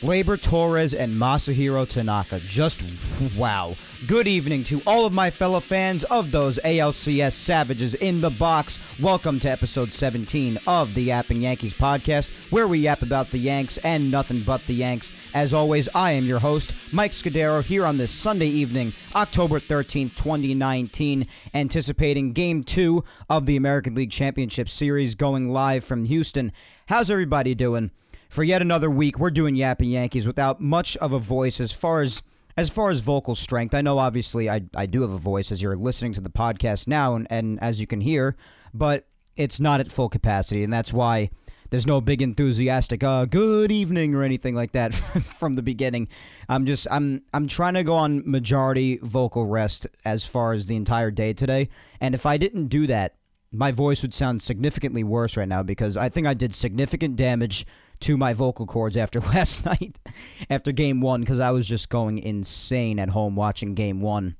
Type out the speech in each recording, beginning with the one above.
Gleyber Torres and Masahiro Tanaka. Just wow. Good evening to all of my fellow fans of those ALCS Savages in the box. Welcome to episode 17 of the Yapping Yankees podcast, where we yap about the Yanks and nothing but the Yanks. As always, I am your host, Mike Scudero, here on this Sunday evening, October 13th, 2019, anticipating game two of the American League Championship Series going live from Houston. How's everybody doing? For yet another week. We're doing Yapping Yankees without much of a voice as far as as far as vocal strength. I know obviously I, I do have a voice as you're listening to the podcast now and, and as you can hear, but it's not at full capacity, and that's why there's no big enthusiastic uh, good evening or anything like that from the beginning. I'm just I'm I'm trying to go on majority vocal rest as far as the entire day today. And if I didn't do that, my voice would sound significantly worse right now because I think I did significant damage to my vocal cords after last night, after game one, because I was just going insane at home watching game one.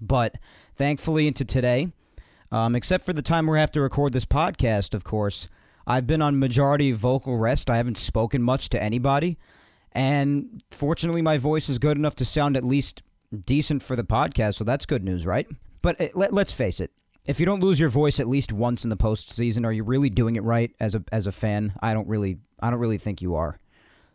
But thankfully, into today, um, except for the time we have to record this podcast, of course, I've been on majority vocal rest. I haven't spoken much to anybody. And fortunately, my voice is good enough to sound at least decent for the podcast, so that's good news, right? But uh, let, let's face it, if you don't lose your voice at least once in the postseason, are you really doing it right as a as a fan? I don't really I don't really think you are.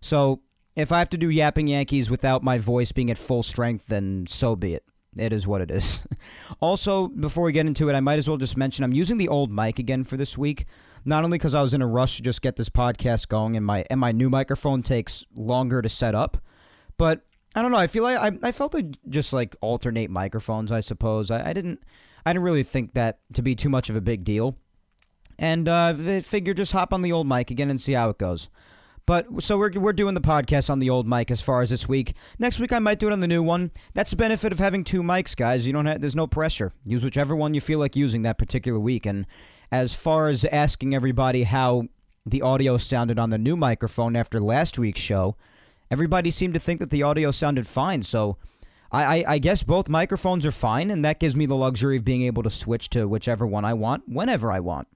So if I have to do yapping Yankees without my voice being at full strength, then so be it. It is what it is. also, before we get into it, I might as well just mention I'm using the old mic again for this week. Not only because I was in a rush to just get this podcast going, and my and my new microphone takes longer to set up, but I don't know. I feel like I, I felt like just like alternate microphones. I suppose I, I didn't I didn't really think that to be too much of a big deal. And uh, figure just hop on the old mic again and see how it goes. But so we're we're doing the podcast on the old mic as far as this week. Next week I might do it on the new one. That's the benefit of having two mics, guys. You don't have there's no pressure. Use whichever one you feel like using that particular week. And as far as asking everybody how the audio sounded on the new microphone after last week's show, everybody seemed to think that the audio sounded fine. So I, I, I guess both microphones are fine, and that gives me the luxury of being able to switch to whichever one I want whenever I want.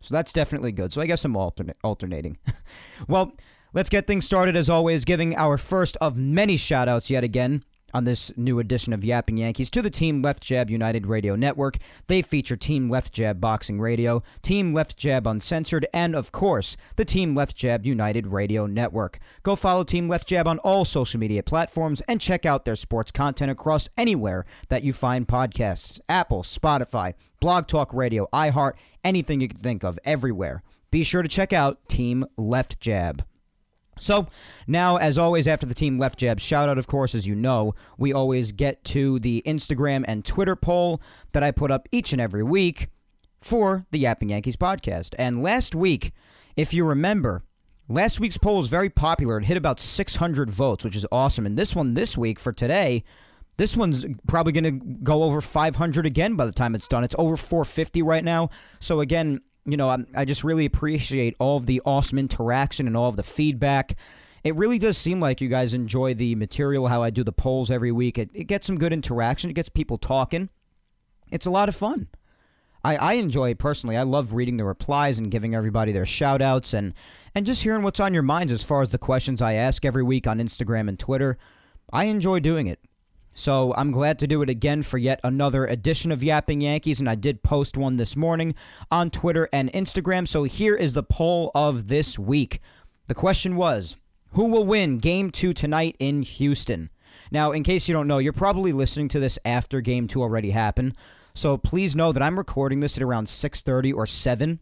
So that's definitely good. So I guess I'm alternate, alternating. well, let's get things started as always, giving our first of many shout outs yet again on this new edition of Yapping Yankees to the Team Left Jab United Radio Network. They feature Team Left Jab Boxing Radio, Team Left Jab Uncensored, and of course, the Team Left Jab United Radio Network. Go follow Team Left Jab on all social media platforms and check out their sports content across anywhere that you find podcasts Apple, Spotify, Blog Talk Radio, iHeart, anything you can think of, everywhere. Be sure to check out Team Left Jab. So now, as always, after the team left jab shout out, of course, as you know, we always get to the Instagram and Twitter poll that I put up each and every week for the Yapping Yankees podcast. And last week, if you remember, last week's poll was very popular. It hit about 600 votes, which is awesome. And this one this week for today, this one's probably going to go over 500 again by the time it's done. It's over 450 right now. So again, you know, I, I just really appreciate all of the awesome interaction and all of the feedback. It really does seem like you guys enjoy the material, how I do the polls every week. It, it gets some good interaction, it gets people talking. It's a lot of fun. I, I enjoy it personally. I love reading the replies and giving everybody their shout outs and, and just hearing what's on your minds as far as the questions I ask every week on Instagram and Twitter. I enjoy doing it. So I'm glad to do it again for yet another edition of Yapping Yankees, and I did post one this morning on Twitter and Instagram. So here is the poll of this week. The question was Who will win game two tonight in Houston? Now, in case you don't know, you're probably listening to this after game two already happened. So please know that I'm recording this at around 6:30 or 7.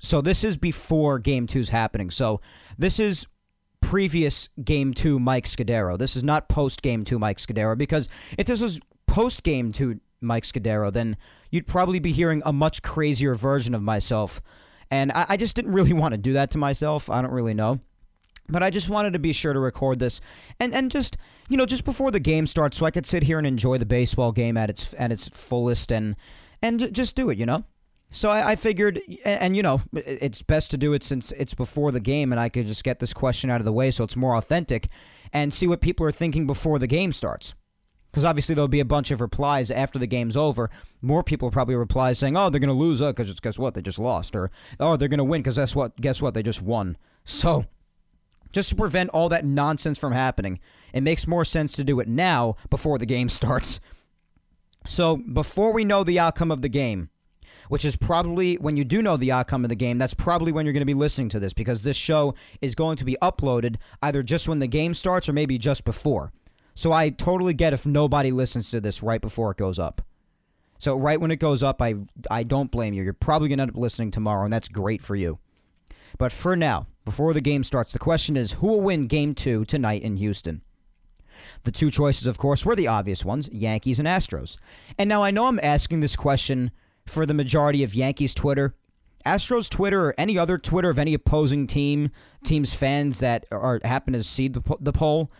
So this is before game two's happening. So this is previous game two Mike Scudero. This is not post game two Mike Scudero because if this was post game two Mike Scudero, then you'd probably be hearing a much crazier version of myself. And I, I just didn't really want to do that to myself. I don't really know. But I just wanted to be sure to record this and, and just you know just before the game starts, so I could sit here and enjoy the baseball game at its at its fullest and and just do it, you know. So I, I figured, and, and, you know, it's best to do it since it's before the game, and I could just get this question out of the way, so it's more authentic, and see what people are thinking before the game starts. Because obviously there'll be a bunch of replies after the game's over. More people probably reply saying, "Oh, they're gonna lose," because uh, guess what, they just lost, or "Oh, they're gonna win," because guess what, guess what, they just won. So just to prevent all that nonsense from happening. It makes more sense to do it now before the game starts. So, before we know the outcome of the game, which is probably when you do know the outcome of the game, that's probably when you're going to be listening to this because this show is going to be uploaded either just when the game starts or maybe just before. So, I totally get if nobody listens to this right before it goes up. So, right when it goes up, I, I don't blame you. You're probably going to end up listening tomorrow, and that's great for you. But for now, before the game starts, the question is who will win game two tonight in Houston? The two choices, of course, were the obvious ones Yankees and Astros. And now I know I'm asking this question for the majority of Yankees Twitter. Astros Twitter or any other Twitter of any opposing team, team's fans that are happen to see the, the poll,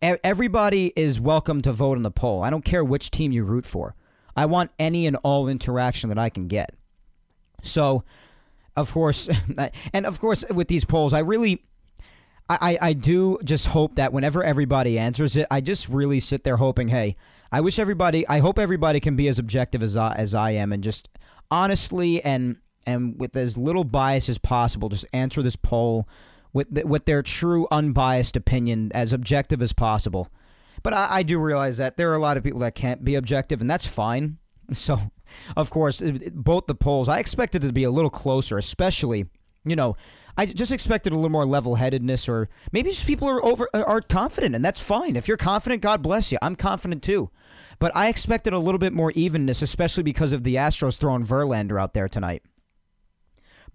everybody is welcome to vote in the poll. I don't care which team you root for. I want any and all interaction that I can get. So, of course, and of course, with these polls, I really, I, I do just hope that whenever everybody answers it, I just really sit there hoping, hey, I wish everybody, I hope everybody can be as objective as I, as I am, and just honestly and and with as little bias as possible, just answer this poll with with their true unbiased opinion as objective as possible. But I, I do realize that there are a lot of people that can't be objective, and that's fine. So of course, both the polls, I expected it to be a little closer, especially, you know, I just expected a little more level-headedness, or maybe just people are over uh, are confident, and that's fine. If you're confident, God bless you. I'm confident too, but I expected a little bit more evenness, especially because of the Astros throwing Verlander out there tonight.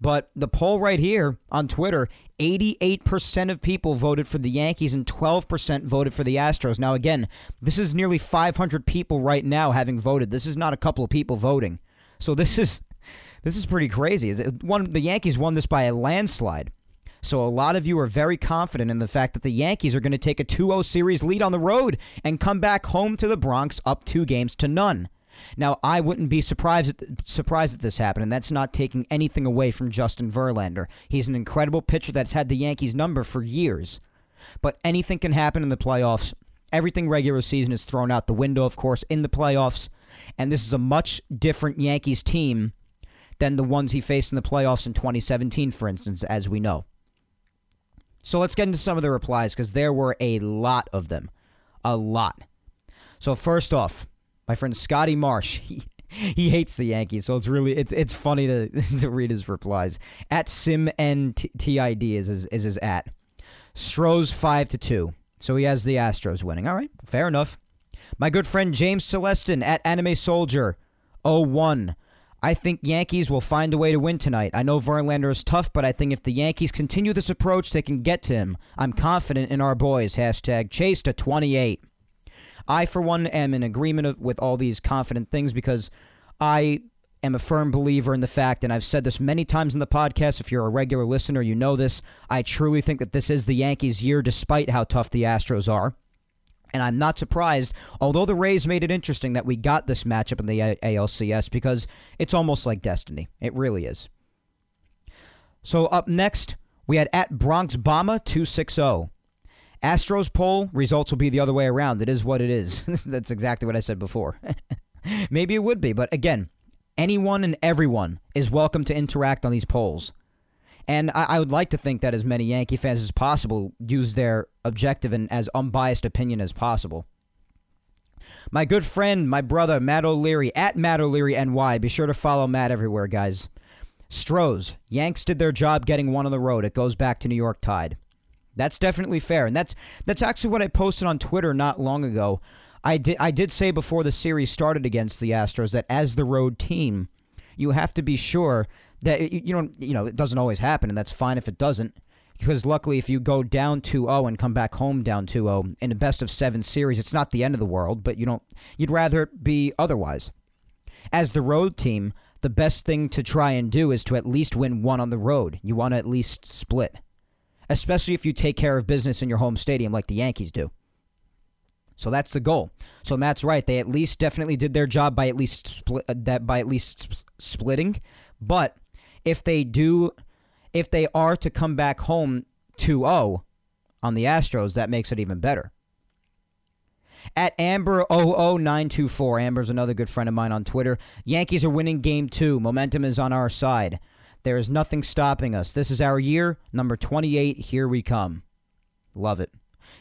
But the poll right here on Twitter 88% of people voted for the Yankees and 12% voted for the Astros. Now, again, this is nearly 500 people right now having voted. This is not a couple of people voting. So this is this is pretty crazy. One, the Yankees won this by a landslide. So a lot of you are very confident in the fact that the Yankees are going to take a 2-0 series lead on the road and come back home to the Bronx up 2 games to none. Now, I wouldn't be surprised surprised at this happening. That's not taking anything away from Justin Verlander. He's an incredible pitcher that's had the Yankees' number for years. But anything can happen in the playoffs. Everything regular season is thrown out the window, of course, in the playoffs. And this is a much different Yankees team than the ones he faced in the playoffs in 2017, for instance, as we know. So let's get into some of the replies because there were a lot of them. A lot. So, first off, my friend Scotty Marsh. He, he hates the Yankees, so it's really it's it's funny to to read his replies. At SimNTID is his is his at. Stros five to two. So he has the Astros winning. All right, fair enough. My good friend James Celestin at Anime Soldier 01. I think Yankees will find a way to win tonight. I know Verlander is tough, but I think if the Yankees continue this approach, they can get to him. I'm confident in our boys. Hashtag chase to 28. I, for one, am in agreement with all these confident things because I am a firm believer in the fact, and I've said this many times in the podcast. If you're a regular listener, you know this. I truly think that this is the Yankees' year, despite how tough the Astros are. And I'm not surprised, although the Rays made it interesting that we got this matchup in the ALCS because it's almost like destiny. It really is. So up next, we had at Bronx Bama 260. Astros poll results will be the other way around. It is what it is. That's exactly what I said before. Maybe it would be, but again, anyone and everyone is welcome to interact on these polls. And I, I, would like to think that as many Yankee fans as possible use their objective and as unbiased opinion as possible. My good friend, my brother, Matt O'Leary, at Matt O'Leary NY. Be sure to follow Matt everywhere, guys. Stros, Yanks did their job getting one on the road. It goes back to New York tied. That's definitely fair, and that's that's actually what I posted on Twitter not long ago. I did I did say before the series started against the Astros that as the road team, you have to be sure that you don't you know it doesn't always happen, and that's fine if it doesn't. Because luckily, if you go down 2-0 and come back home down 2-0 in a best of seven series, it's not the end of the world. But you don't you'd rather it be otherwise. As the road team, the best thing to try and do is to at least win one on the road. You want to at least split especially if you take care of business in your home stadium like the Yankees do. So that's the goal. So Matt's right. They at least definitely did their job by at least split, uh, that by at least splitting. But if they do, if they are to come back home 2-0 on the Astros, that makes it even better. At Amber00924, Amber's another good friend of mine on Twitter. Yankees are winning game two. Momentum is on our side. There is nothing stopping us. This is our year, number 28. Here we come. Love it.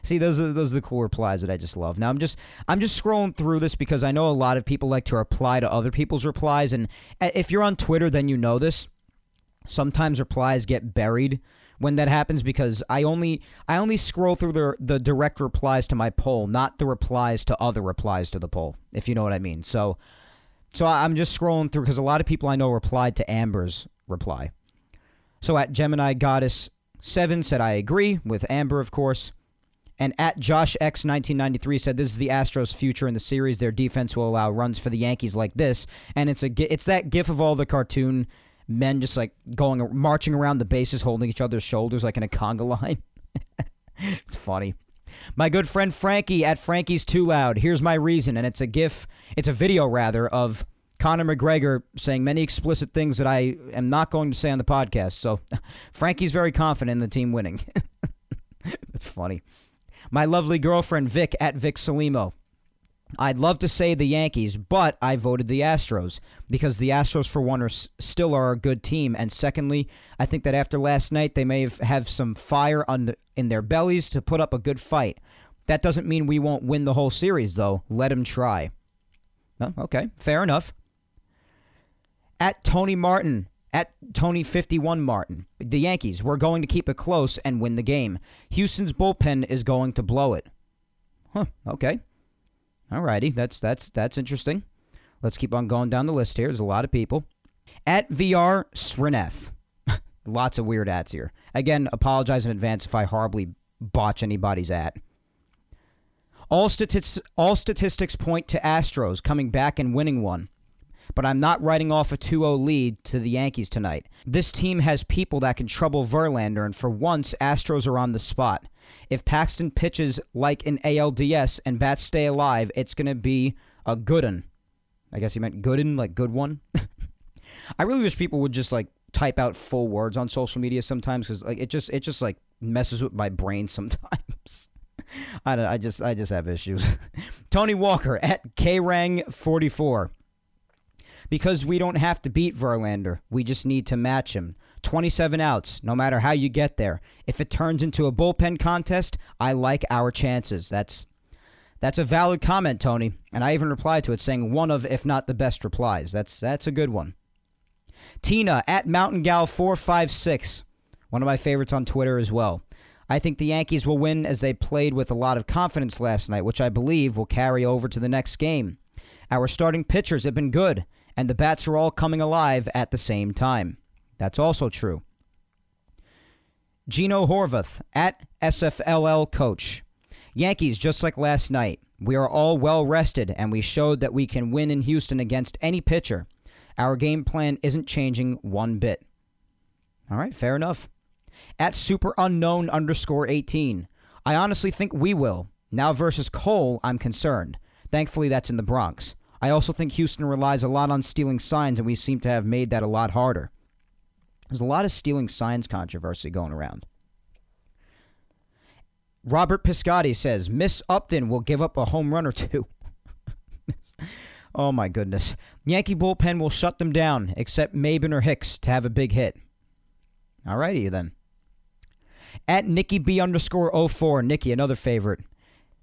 See, those are those are the cool replies that I just love. Now I'm just I'm just scrolling through this because I know a lot of people like to reply to other people's replies, and uh, if you're on Twitter, then you know this. Sometimes replies get buried when that happens because I only I only scroll through the the direct replies to my poll, not the replies to other replies to the poll, if you know what I mean. So so I'm just scrolling through because a lot of people I know replied to Amber's reply. So at Gemini Goddess 7 said I agree with Amber, of course. And at Josh X 1993 said this is the Astros' future in the series. Their defense will allow runs for the Yankees like this, and it's a it's that gif of all the cartoon men just like going marching around the bases, holding each other's shoulders like in a conga line. it's funny. My good friend Frankie at Frankie's Too Loud. Here's my reason, and it's a gif. It's a video rather of Conor McGregor saying many explicit things that I am not going to say on the podcast. So Frankie's very confident in the team winning. That's funny. My lovely girlfriend Vic at Vic Salimo. I'd love to say the Yankees, but I voted the Astros because the Astros, for one, are still are a good team, and secondly, I think that after last night they may have, have some fire on the, in their bellies to put up a good fight. That doesn't mean we won't win the whole series, though. Let them try. okay, fair enough. At Tony Martin, at Tony51 Martin, the Yankees, we're going to keep it close and win the game. Houston's bullpen is going to blow it. Huh, okay. Alrighty, that's that's that's interesting. Let's keep on going down the list here. There's a lot of people. At VR Srineth. Lots of weird ads here. Again, apologize in advance if I horribly botch anybody's at. All, statistics, all statistics point to Astros coming back and winning one but I'm not writing off a 2 0 lead to the Yankees tonight. This team has people that can trouble Verlander, and for once, Astros are on the spot. If Paxton pitches like an ALDS and bats stay alive, it's going to be a good one. I guess he meant good one, like good one. I really wish people would just like type out full words on social media sometimes because like it just it just like messes with my brain sometimes. I don't, I just I just have issues. Tony Walker at krang44 because we don't have to beat Verlander. We just need to match him. 27 outs, no matter how you get there. If it turns into a bullpen contest, I like our chances. That's that's a valid comment, Tony, and I even replied to it saying one of if not the best replies. That's that's a good one. Tina at Mountain Gal 456, one of my favorites on Twitter as well. I think the Yankees will win as they played with a lot of confidence last night, which I believe will carry over to the next game. Our starting pitchers have been good and the bats are all coming alive at the same time. That's also true. Gino Horvath at SFLL coach. Yankees, just like last night, we are all well rested, and we showed that we can win in Houston against any pitcher. Our game plan isn't changing one bit. All right, fair enough. At super unknown underscore 18. I honestly think we will. Now versus Cole, I'm concerned. Thankfully, that's in the Bronx. I also think Houston relies a lot on stealing signs, and we seem to have made that a lot harder. There's a lot of stealing signs controversy going around. Robert Piscotti says Miss Upton will give up a home run or two. oh my goodness. Yankee bullpen will shut them down, except Maybin or Hicks to have a big hit. Alrighty then. At Nikki B underscore 04, Nikki, another favorite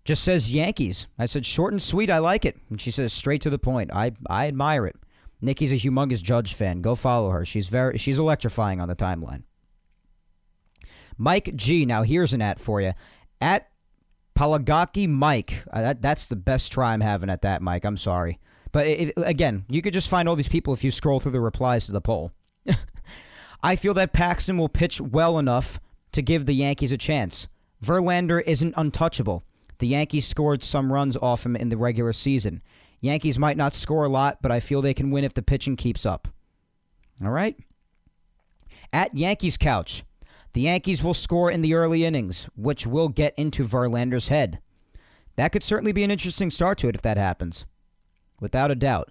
just says Yankees. I said short and sweet. I like it. And she says straight to the point. I I admire it. Nikki's a humongous Judge fan. Go follow her. She's very she's electrifying on the timeline. Mike G. Now here's an at for you. At Palagaki Mike. Uh, that that's the best try I'm having at that, Mike. I'm sorry. But it, again, you could just find all these people if you scroll through the replies to the poll. I feel that Paxton will pitch well enough to give the Yankees a chance. Verlander isn't untouchable. The Yankees scored some runs off him in the regular season. Yankees might not score a lot, but I feel they can win if the pitching keeps up. All right. At Yankees Couch, The Yankees will score in the early innings, which will get into Verlander's head. That could certainly be an interesting start to it if that happens. Without a doubt.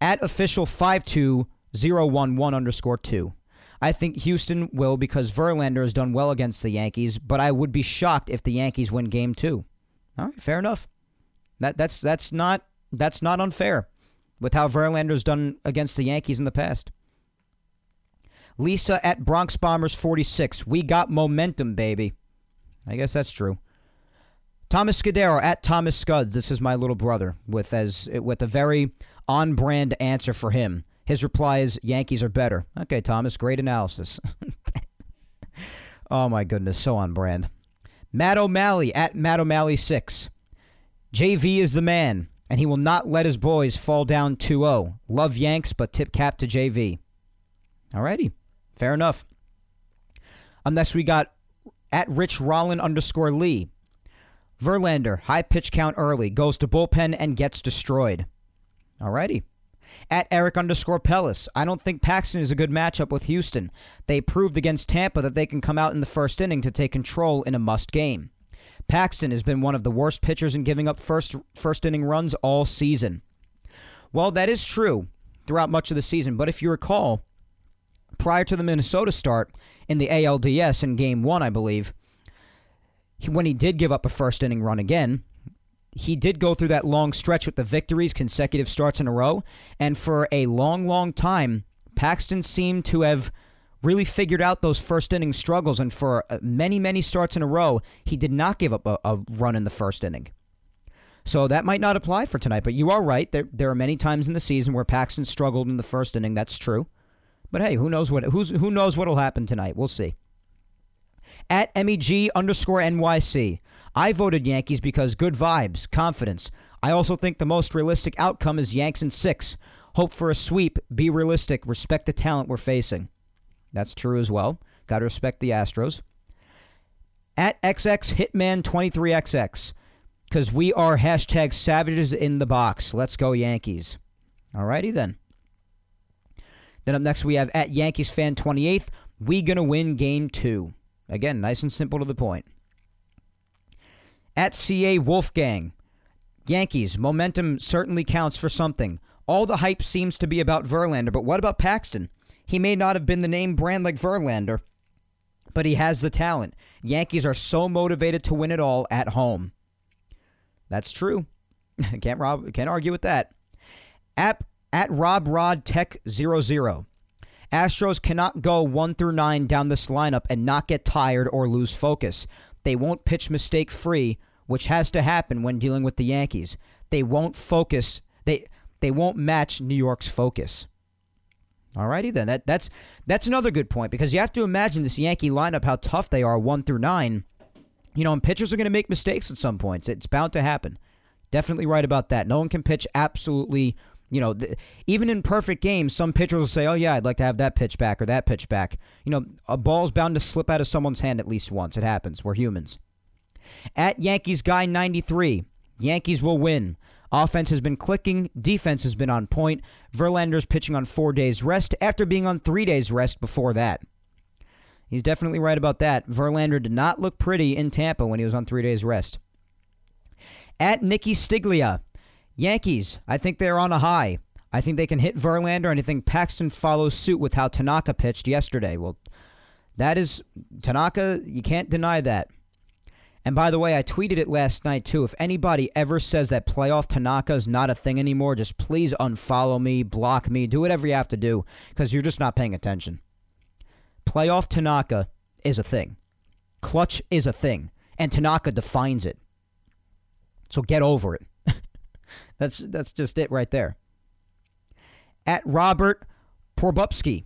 At official 52011 underscore 2. I think Houston will because Verlander has done well against the Yankees, but I would be shocked if the Yankees win game two. All right, fair enough. That that's that's not that's not unfair with how Verlander's done against the Yankees in the past. Lisa at Bronx Bombers 46. We got momentum, baby. I guess that's true. Thomas Scudero at Thomas Scuds. This is my little brother with as with a very on-brand answer for him. His reply is Yankees are better. Okay, Thomas, great analysis. oh my goodness, so on brand. Matt O'Malley at Matt O'Malley 6. JV is the man, and he will not let his boys fall down 2 0. Love Yanks, but tip cap to JV. Alrighty. Fair enough. Unless we got at Rich Rollin underscore Lee. Verlander, high pitch count early, goes to bullpen and gets destroyed. Alrighty. At Eric underscore Pellis, I don't think Paxton is a good matchup with Houston. They proved against Tampa that they can come out in the first inning to take control in a must game. Paxton has been one of the worst pitchers in giving up first first inning runs all season. Well, that is true throughout much of the season, but if you recall, prior to the Minnesota start in the ALDS in game one, I believe, when he did give up a first inning run again, he did go through that long stretch with the victories, consecutive starts in a row. And for a long, long time, Paxton seemed to have really figured out those first inning struggles. And for uh, many, many starts in a row, he did not give up a, a run in the first inning. So that might not apply for tonight, but you are right. There, there are many times in the season where Paxton struggled in the first inning. That's true. But hey, who knows what who's who knows what'll happen tonight? We'll see. At MEG underscore NYC, I voted Yankees because good vibes, confidence. I also think the most realistic outcome is Yanks in six. Hope for a sweep. Be realistic. Respect the talent we're facing. That's true as well. Got to respect the Astros. At XX Hitman 23XX, because we are hashtag savages in the box. Let's go Yankees. Alrighty then. Then up next we have at Yankees fan 28th. We gonna win game two. Again, nice and simple to the point. At CA Wolfgang, Yankees momentum certainly counts for something. All the hype seems to be about Verlander, but what about Paxton? He may not have been the name brand like Verlander, but he has the talent. Yankees are so motivated to win it all at home. That's true. can't rob, can't argue with that. At at Rob Rod Tech 00. Astros cannot go 1 through 9 down this lineup and not get tired or lose focus. They won't pitch mistake free, which has to happen when dealing with the Yankees. They won't focus. They they won't match New York's focus. Alrighty then. That that's that's another good point because you have to imagine this Yankee lineup how tough they are 1 through 9. You know, and pitchers are going to make mistakes at some points. It's bound to happen. Definitely right about that. No one can pitch absolutely you know, th- even in perfect games, some pitchers will say, "Oh yeah, I'd like to have that pitch back or that pitch back." You know, a ball's bound to slip out of someone's hand at least once. It happens. We're humans. At Yankees guy 93, Yankees will win. Offense has been clicking, defense has been on point. Verlander's pitching on 4 days rest after being on 3 days rest before that. He's definitely right about that. Verlander did not look pretty in Tampa when he was on 3 days rest. At Nicky Stiglia, Yankees, I think they're on a high. I think they can hit Verlander, and I think Paxton follows suit with how Tanaka pitched yesterday. Well, that is Tanaka. You can't deny that. And by the way, I tweeted it last night too. If anybody ever says that playoff Tanaka is not a thing anymore, just please unfollow me, block me, do whatever you have to do, because you're just not paying attention. Playoff Tanaka is a thing. Clutch is a thing, and Tanaka defines it. So get over it. That's that's just it right there. At Robert Porbubsky,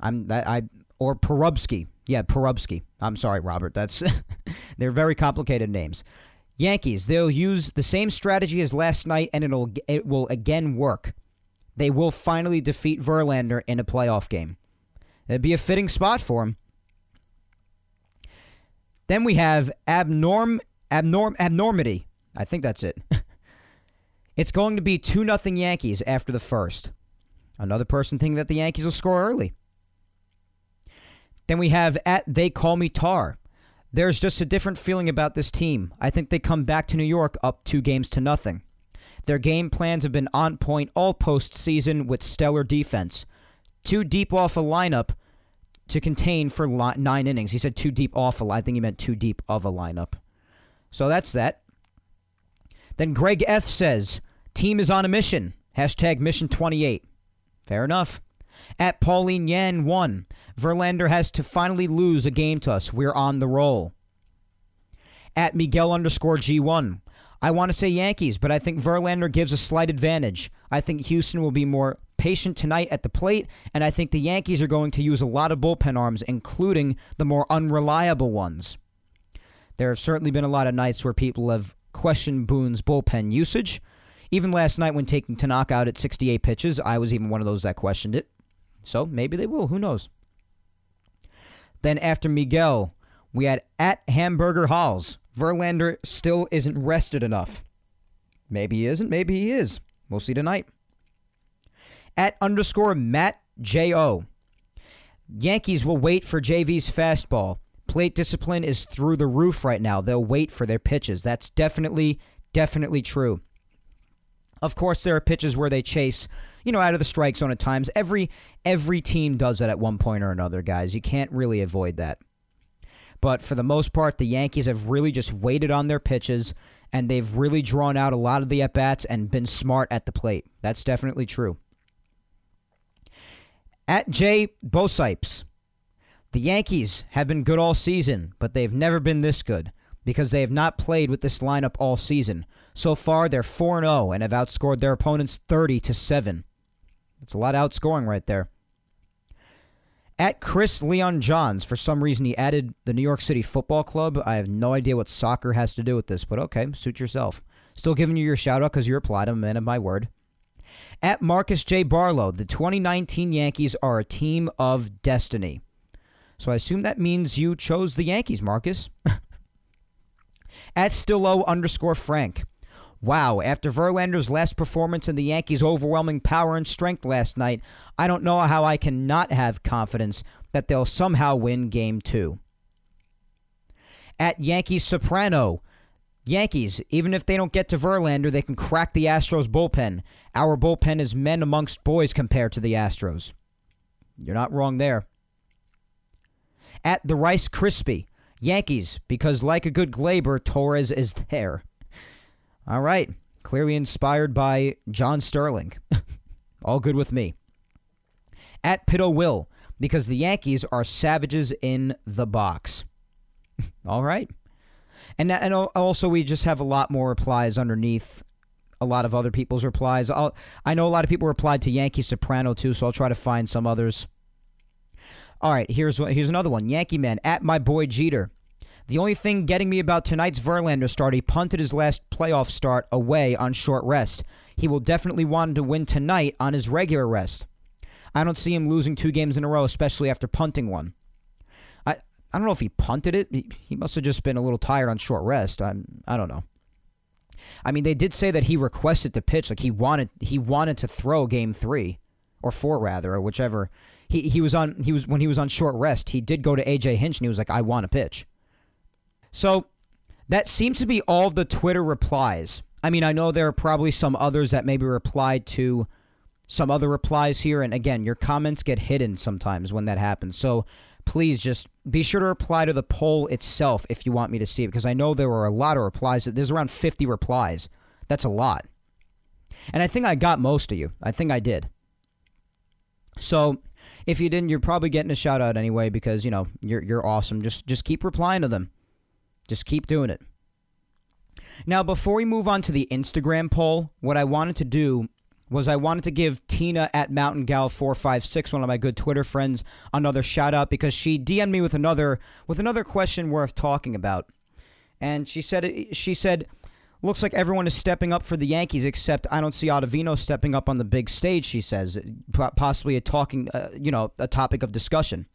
I'm that I or Porubsky. Yeah, Porubsky. I'm sorry, Robert. That's they're very complicated names. Yankees, they'll use the same strategy as last night and it'll it will again work. They will finally defeat Verlander in a playoff game. It'd be a fitting spot for him. Then we have abnorm abnorm abnormity. I think that's it. It's going to be 2 0 Yankees after the first. Another person thinking that the Yankees will score early. Then we have at They Call Me Tar. There's just a different feeling about this team. I think they come back to New York up two games to nothing. Their game plans have been on point all postseason with stellar defense. Too deep off a lineup to contain for nine innings. He said too deep off a I think he meant too deep of a lineup. So that's that. Then Greg F says, Team is on a mission. Hashtag mission 28. Fair enough. At Pauline Yan 1, Verlander has to finally lose a game to us. We're on the roll. At Miguel underscore G1, I want to say Yankees, but I think Verlander gives a slight advantage. I think Houston will be more patient tonight at the plate, and I think the Yankees are going to use a lot of bullpen arms, including the more unreliable ones. There have certainly been a lot of nights where people have questioned Boone's bullpen usage. Even last night when taking Tanaka out at 68 pitches, I was even one of those that questioned it. So maybe they will. Who knows? Then after Miguel, we had at Hamburger Halls. Verlander still isn't rested enough. Maybe he isn't. Maybe he is. We'll see tonight. At underscore Matt J.O. Yankees will wait for JV's fastball. Plate discipline is through the roof right now. They'll wait for their pitches. That's definitely, definitely true. Of course, there are pitches where they chase, you know, out of the strike zone at times. Every every team does that at one point or another, guys. You can't really avoid that. But for the most part, the Yankees have really just waited on their pitches and they've really drawn out a lot of the at bats and been smart at the plate. That's definitely true. At J Bosipes, the Yankees have been good all season, but they've never been this good because they have not played with this lineup all season. So far, they're 4 0 and have outscored their opponents 30 to 7. That's a lot of outscoring right there. At Chris Leon Johns, for some reason, he added the New York City Football Club. I have no idea what soccer has to do with this, but okay, suit yourself. Still giving you your shout out because you replied. I'm a man of my word. At Marcus J. Barlow, the 2019 Yankees are a team of destiny. So I assume that means you chose the Yankees, Marcus. At Stillo underscore Frank. Wow, after Verlander's last performance and the Yankees' overwhelming power and strength last night, I don't know how I can not have confidence that they'll somehow win Game 2. At Yankees Soprano, Yankees, even if they don't get to Verlander, they can crack the Astros bullpen. Our bullpen is men amongst boys compared to the Astros. You're not wrong there. At the Rice Krispie, Yankees, because like a good Gleyber, Torres is there. All right. Clearly inspired by John Sterling. All good with me. At Pitto Will, because the Yankees are savages in the box. All right. And, and also, we just have a lot more replies underneath a lot of other people's replies. I'll, I know a lot of people replied to Yankee Soprano too, so I'll try to find some others. All right, here's here's another one. Yankee man at my boy Jeter. The only thing getting me about tonight's Verlander start, he punted his last playoff start away on short rest. He will definitely want to win tonight on his regular rest. I don't see him losing two games in a row, especially after punting one. I I don't know if he punted it. He, he must have just been a little tired on short rest. I'm I don't know. I mean, they did say that he requested to pitch, like he wanted he wanted to throw game three or four rather, or whichever. He he was on he was when he was on short rest. He did go to AJ Hinch and he was like, I want to pitch. So that seems to be all the Twitter replies. I mean, I know there are probably some others that maybe replied to some other replies here. And again, your comments get hidden sometimes when that happens. So please just be sure to reply to the poll itself if you want me to see it because I know there were a lot of replies. There's around 50 replies. That's a lot. And I think I got most of you. I think I did. So if you didn't, you're probably getting a shout out anyway because, you know, you're you're awesome. Just just keep replying to them. Just keep doing it. Now, before we move on to the Instagram poll, what I wanted to do was I wanted to give Tina at Mountain Gal 456, one of my good Twitter friends, another shout out because she DM'd me with another with another question worth talking about. And she said she said looks like everyone is stepping up for the Yankees except I don't see Ottavino stepping up on the big stage, she says, possibly a talking uh, you know, a topic of discussion.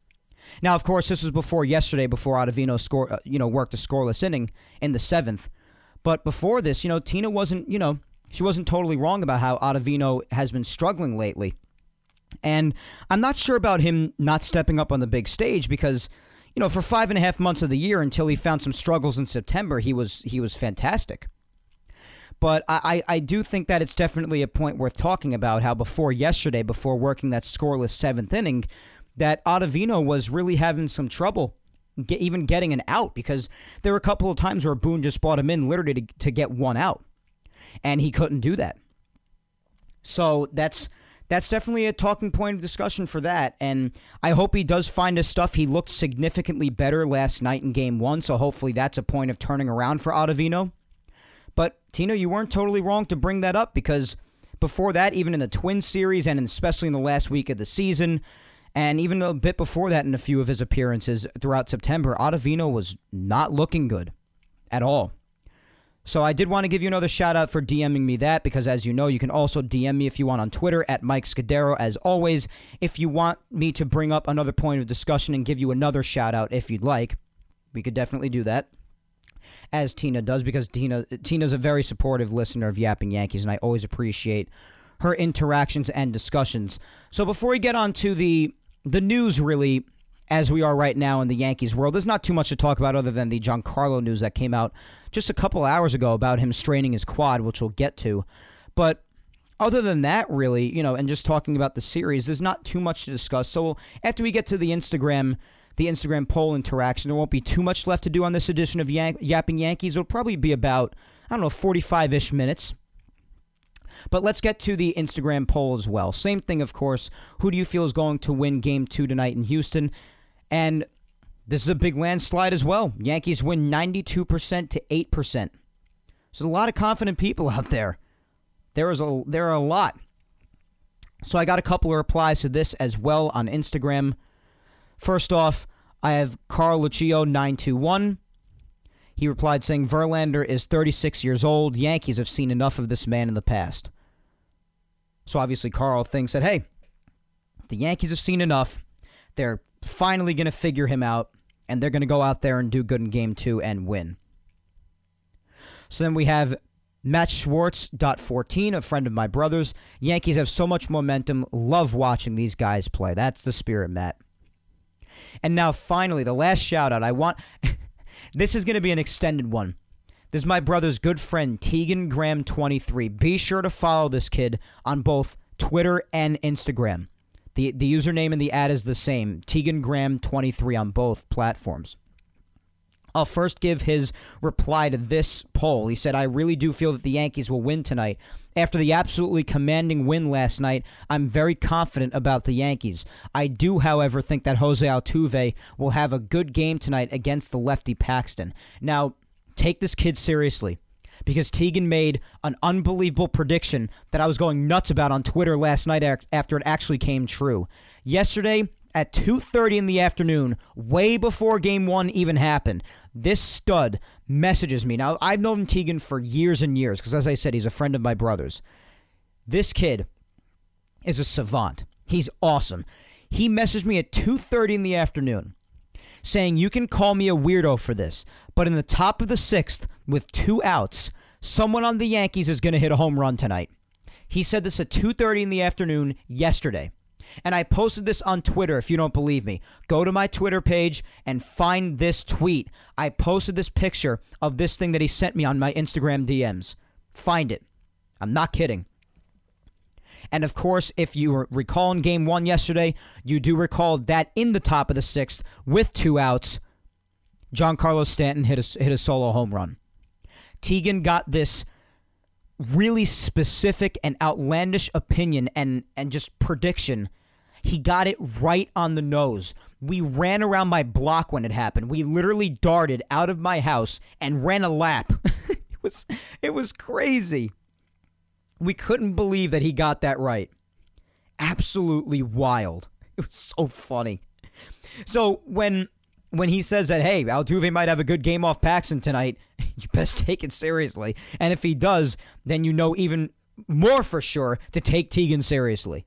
Now, of course, this was before yesterday, before Ottavino score, uh, you know, worked a scoreless inning in the seventh. But before this, you know, Tina wasn't, you know, she wasn't totally wrong about how Ottavino has been struggling lately. And I'm not sure about him not stepping up on the big stage because, you know, for five and a half months of the year until he found some struggles in September, he was he was fantastic. But I, I do think that it's definitely a point worth talking about how before yesterday, before working that scoreless seventh inning, that Ottavino was really having some trouble get, even getting an out because there were a couple of times where Boone just brought him in literally to, to get one out, and he couldn't do that. So that's that's definitely a talking point of discussion for that. And I hope he does find his stuff. He looked significantly better last night in game one, so hopefully that's a point of turning around for Ottavino. But Tino, you weren't totally wrong to bring that up because before that, even in the Twin series and especially in the last week of the season, and even a bit before that in a few of his appearances throughout September, Ottavino was not looking good at all. So I did want to give you another shout out for DMing me that because as you know, you can also DM me if you want on Twitter at Mike Scudero. As always, if you want me to bring up another point of discussion and give you another shout out if you'd like, we could definitely do that. As Tina does, because Tina Tina's a very supportive listener of Yapping Yankees, and I always appreciate her interactions and discussions. So before we get on to the the news really as we are right now in the Yankees world. There's not too much to talk about other than the Giancarlo news that came out just a couple hours ago about him straining his quad, which we'll get to. But other than that, really, you know, and just talking about the series, there's not too much to discuss. So after we get to the Instagram, the Instagram poll interaction, there won't be too much left to do on this edition of Yan- Yapping Yankees. It'll probably be about I don't know, 45 ish minutes. But let's get to the Instagram poll as well. Same thing, of course. Who do you feel is going to win game two tonight in Houston? And this is a big landslide as well. Yankees win 92% to 8%. So a lot of confident people out there. There is a there are a lot. So I got a couple of replies to this as well on Instagram. First off, I have Carl Lucio 921. He replied saying Verlander is 36 years old. Yankees have seen enough of this man in the past. So obviously Carl thinks that hey, the Yankees have seen enough. They're finally going to figure him out, and they're going to go out there and do good in game two and win. So then we have Matt Schwartz, dot 14, a friend of my brother's. Yankees have so much momentum. Love watching these guys play. That's the spirit, Matt. And now, finally, the last shout out. I want. this is going to be an extended one. This is my brother's good friend, Tegan Graham 23. Be sure to follow this kid on both Twitter and Instagram. The the username and the ad is the same. Tegan Graham 23 on both platforms. I'll first give his reply to this poll. He said, I really do feel that the Yankees will win tonight. After the absolutely commanding win last night, I'm very confident about the Yankees. I do, however, think that Jose Altuve will have a good game tonight against the lefty Paxton. Now, take this kid seriously because Tegan made an unbelievable prediction that I was going nuts about on Twitter last night after it actually came true. Yesterday at 2:30 in the afternoon, way before game 1 even happened, this stud messages me. Now, I've known Tegan for years and years because as I said, he's a friend of my brother's. This kid is a savant. He's awesome. He messaged me at 2:30 in the afternoon saying you can call me a weirdo for this, but in the top of the sixth with two outs, someone on the Yankees is going to hit a home run tonight. He said this at 2:30 in the afternoon yesterday. And I posted this on Twitter if you don't believe me. Go to my Twitter page and find this tweet. I posted this picture of this thing that he sent me on my Instagram DMs. Find it. I'm not kidding. And of course, if you recall in game one yesterday, you do recall that in the top of the sixth, with two outs, Giancarlo Stanton hit a, hit a solo home run. Tegan got this really specific and outlandish opinion and, and just prediction. He got it right on the nose. We ran around my block when it happened. We literally darted out of my house and ran a lap. it was it was crazy. We couldn't believe that he got that right. Absolutely wild. It was so funny. So when when he says that, hey, Altuve might have a good game off Paxton tonight, you best take it seriously. And if he does, then you know even more for sure to take Tegan seriously.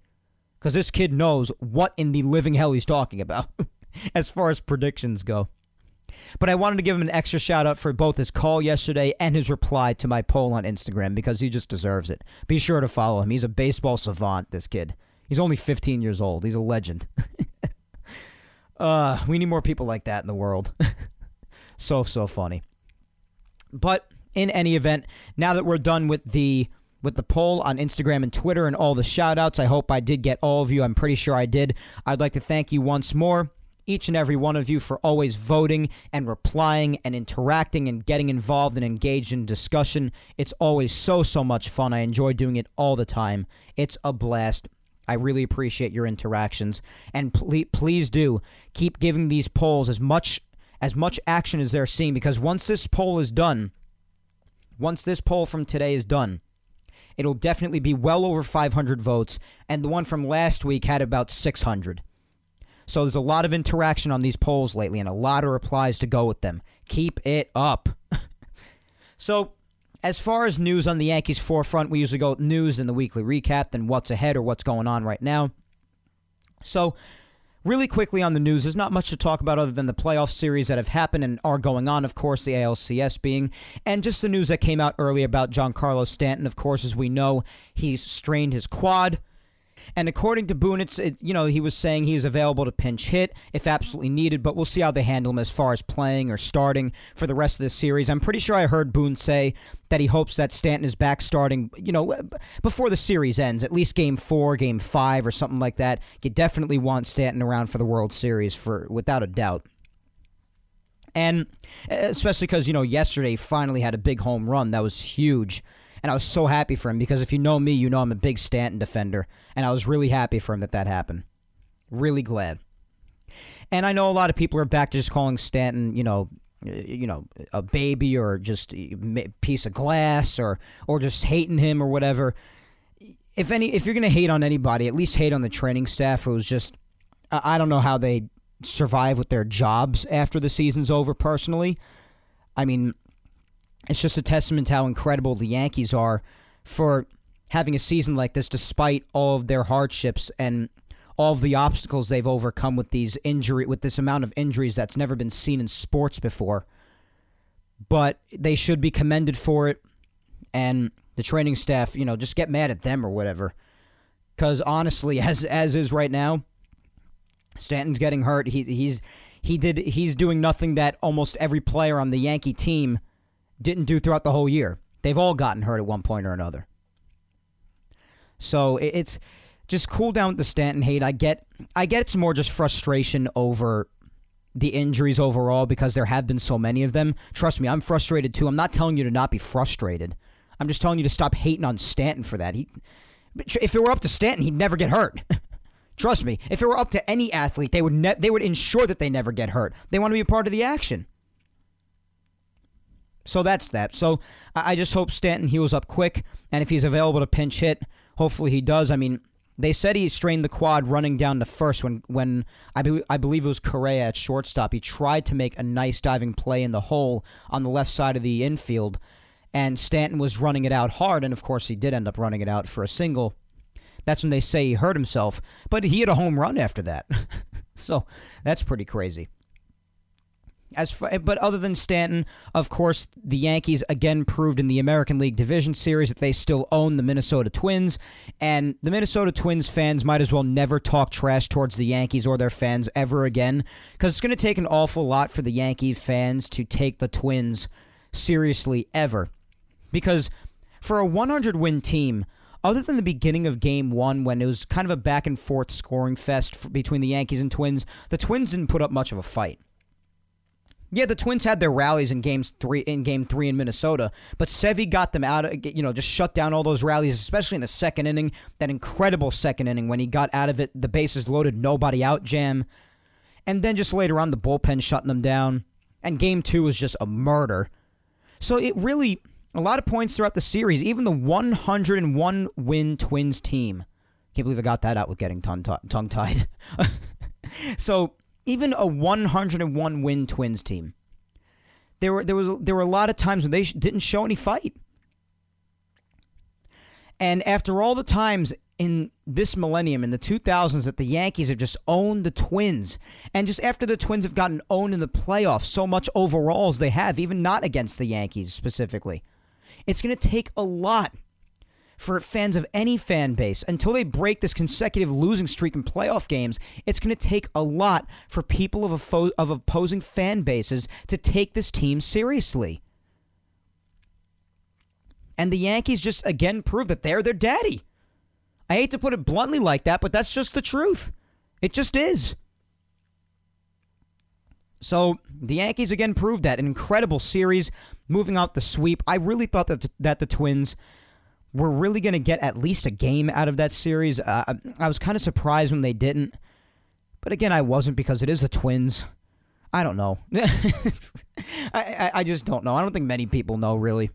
Because this kid knows what in the living hell he's talking about as far as predictions go. But I wanted to give him an extra shout out for both his call yesterday and his reply to my poll on Instagram because he just deserves it. Be sure to follow him. He's a baseball savant, this kid. He's only 15 years old. He's a legend. uh, we need more people like that in the world. so so funny. But in any event, now that we're done with the with the poll on Instagram and Twitter and all the shout outs, I hope I did get all of you. I'm pretty sure I did. I'd like to thank you once more each and every one of you for always voting and replying and interacting and getting involved and engaged in discussion. It's always so, so much fun. I enjoy doing it all the time. It's a blast. I really appreciate your interactions. And please, please do keep giving these polls as much as much action as they're seeing because once this poll is done, once this poll from today is done, it'll definitely be well over 500 votes and the one from last week had about 600. So there's a lot of interaction on these polls lately and a lot of replies to go with them. Keep it up. so, as far as news on the Yankees forefront, we usually go news in the weekly recap, then what's ahead or what's going on right now. So, really quickly on the news, there's not much to talk about other than the playoff series that have happened and are going on, of course, the ALCS being, and just the news that came out early about Giancarlo Stanton. Of course, as we know, he's strained his quad. And according to Boone, it's it, you know he was saying he is available to pinch hit if absolutely needed, but we'll see how they handle him as far as playing or starting for the rest of the series. I'm pretty sure I heard Boone say that he hopes that Stanton is back starting, you know, before the series ends, at least game four, game five, or something like that. You definitely want Stanton around for the World Series for without a doubt. And especially because, you know, yesterday finally had a big home run. That was huge. And I was so happy for him because if you know me, you know I'm a big Stanton defender. And I was really happy for him that that happened. Really glad. And I know a lot of people are back to just calling Stanton, you know, eh, you know, a baby or just eh, a piece of glass or or just hating him or whatever. If any, if you're gonna hate on anybody, at least hate on the training staff who's just, I don't know how they survive with their jobs after the season's over. Personally, I mean, it's just a testament to how incredible the Yankees are for having a season like this despite all of their hardships and all of the obstacles they've overcome with these injury with this amount of injuries that's never been seen in sports before. But they should be commended for it and the training staff, you know, just get mad at them or whatever. Cuz honestly, as as is right now, Stanton's getting hurt. He he's he did he's doing nothing that almost every player on the Yankee team didn't do throughout the whole year. They've all gotten hurt at one point or another. So it's just cool down with the Stanton hate. I get I get it's more just frustration over the injuries overall because there have been so many of them. Trust me, I'm frustrated too. I'm not telling you to not be frustrated. I'm just telling you to stop hating on Stanton for that. He if it were up to Stanton, he'd never get hurt. Trust me, if it were up to any athlete, they would ne- they would ensure that they never get hurt. They want to be a part of the action. So that's that. So I just hope Stanton heals up quick, and if he's available to pinch hit, hopefully he does. I mean, they said he strained the quad running down to first when, when I, I believe it was Correa at shortstop. He tried to make a nice diving play in the hole on the left side of the infield, and Stanton was running it out hard, and of course he did end up running it out for a single. That's when they say he hurt himself, but he had a home run after that. so that's pretty crazy. As for, eh, but other than Stanton, of course, the Yankees again proved in the American League Division Series that they still own the Minnesota Twins, and the Minnesota Twins fans might as well never talk trash towards the Yankees or their fans ever again, because it's going to take an awful lot for the Yankees fans to take the Twins seriously ever, because for a 100 win team. Other than the beginning of game one, when it was kind of a back and forth scoring fest between the Yankees and Twins, the Twins didn't put up much of a fight. Yeah, the Twins had their rallies in games three in game three in Minnesota, but Sevy got them out. Of, you know, just shut down all those rallies, especially in the second inning. That incredible second inning when he got out of it, the bases loaded, nobody out jam, and then just later on the bullpen shutting them down. And game two was just a murder. So it really a lot of points throughout the series. Even the 101 win Twins team. Can't believe I got that out with getting tongue tied. so even a 101 win Twins team, there were there was there were a lot of times when they sh- didn't show any fight. And after all the times in this millennium in the 2000s that the Yankees have just owned the Twins and just after the Twins have gotten owned in the playoffs so much overall as they have even not against the Yankees specifically. It's going to take a lot for fans of any fan base. Until they break this consecutive losing streak in playoff games, it's going to take a lot for people of, fo- of opposing fan bases to take this team seriously. And the Yankees just again prove that they're their daddy. I hate to put it bluntly like that, but that's just the truth. It just is. So the Yankees again proved that an incredible series, moving out the sweep. I really thought that that the Twins were really going to get at least a game out of that series. Uh, I was kind of surprised when they didn't, but again, I wasn't because it is the Twins. I don't know. I, I I just don't know. I don't think many people know really,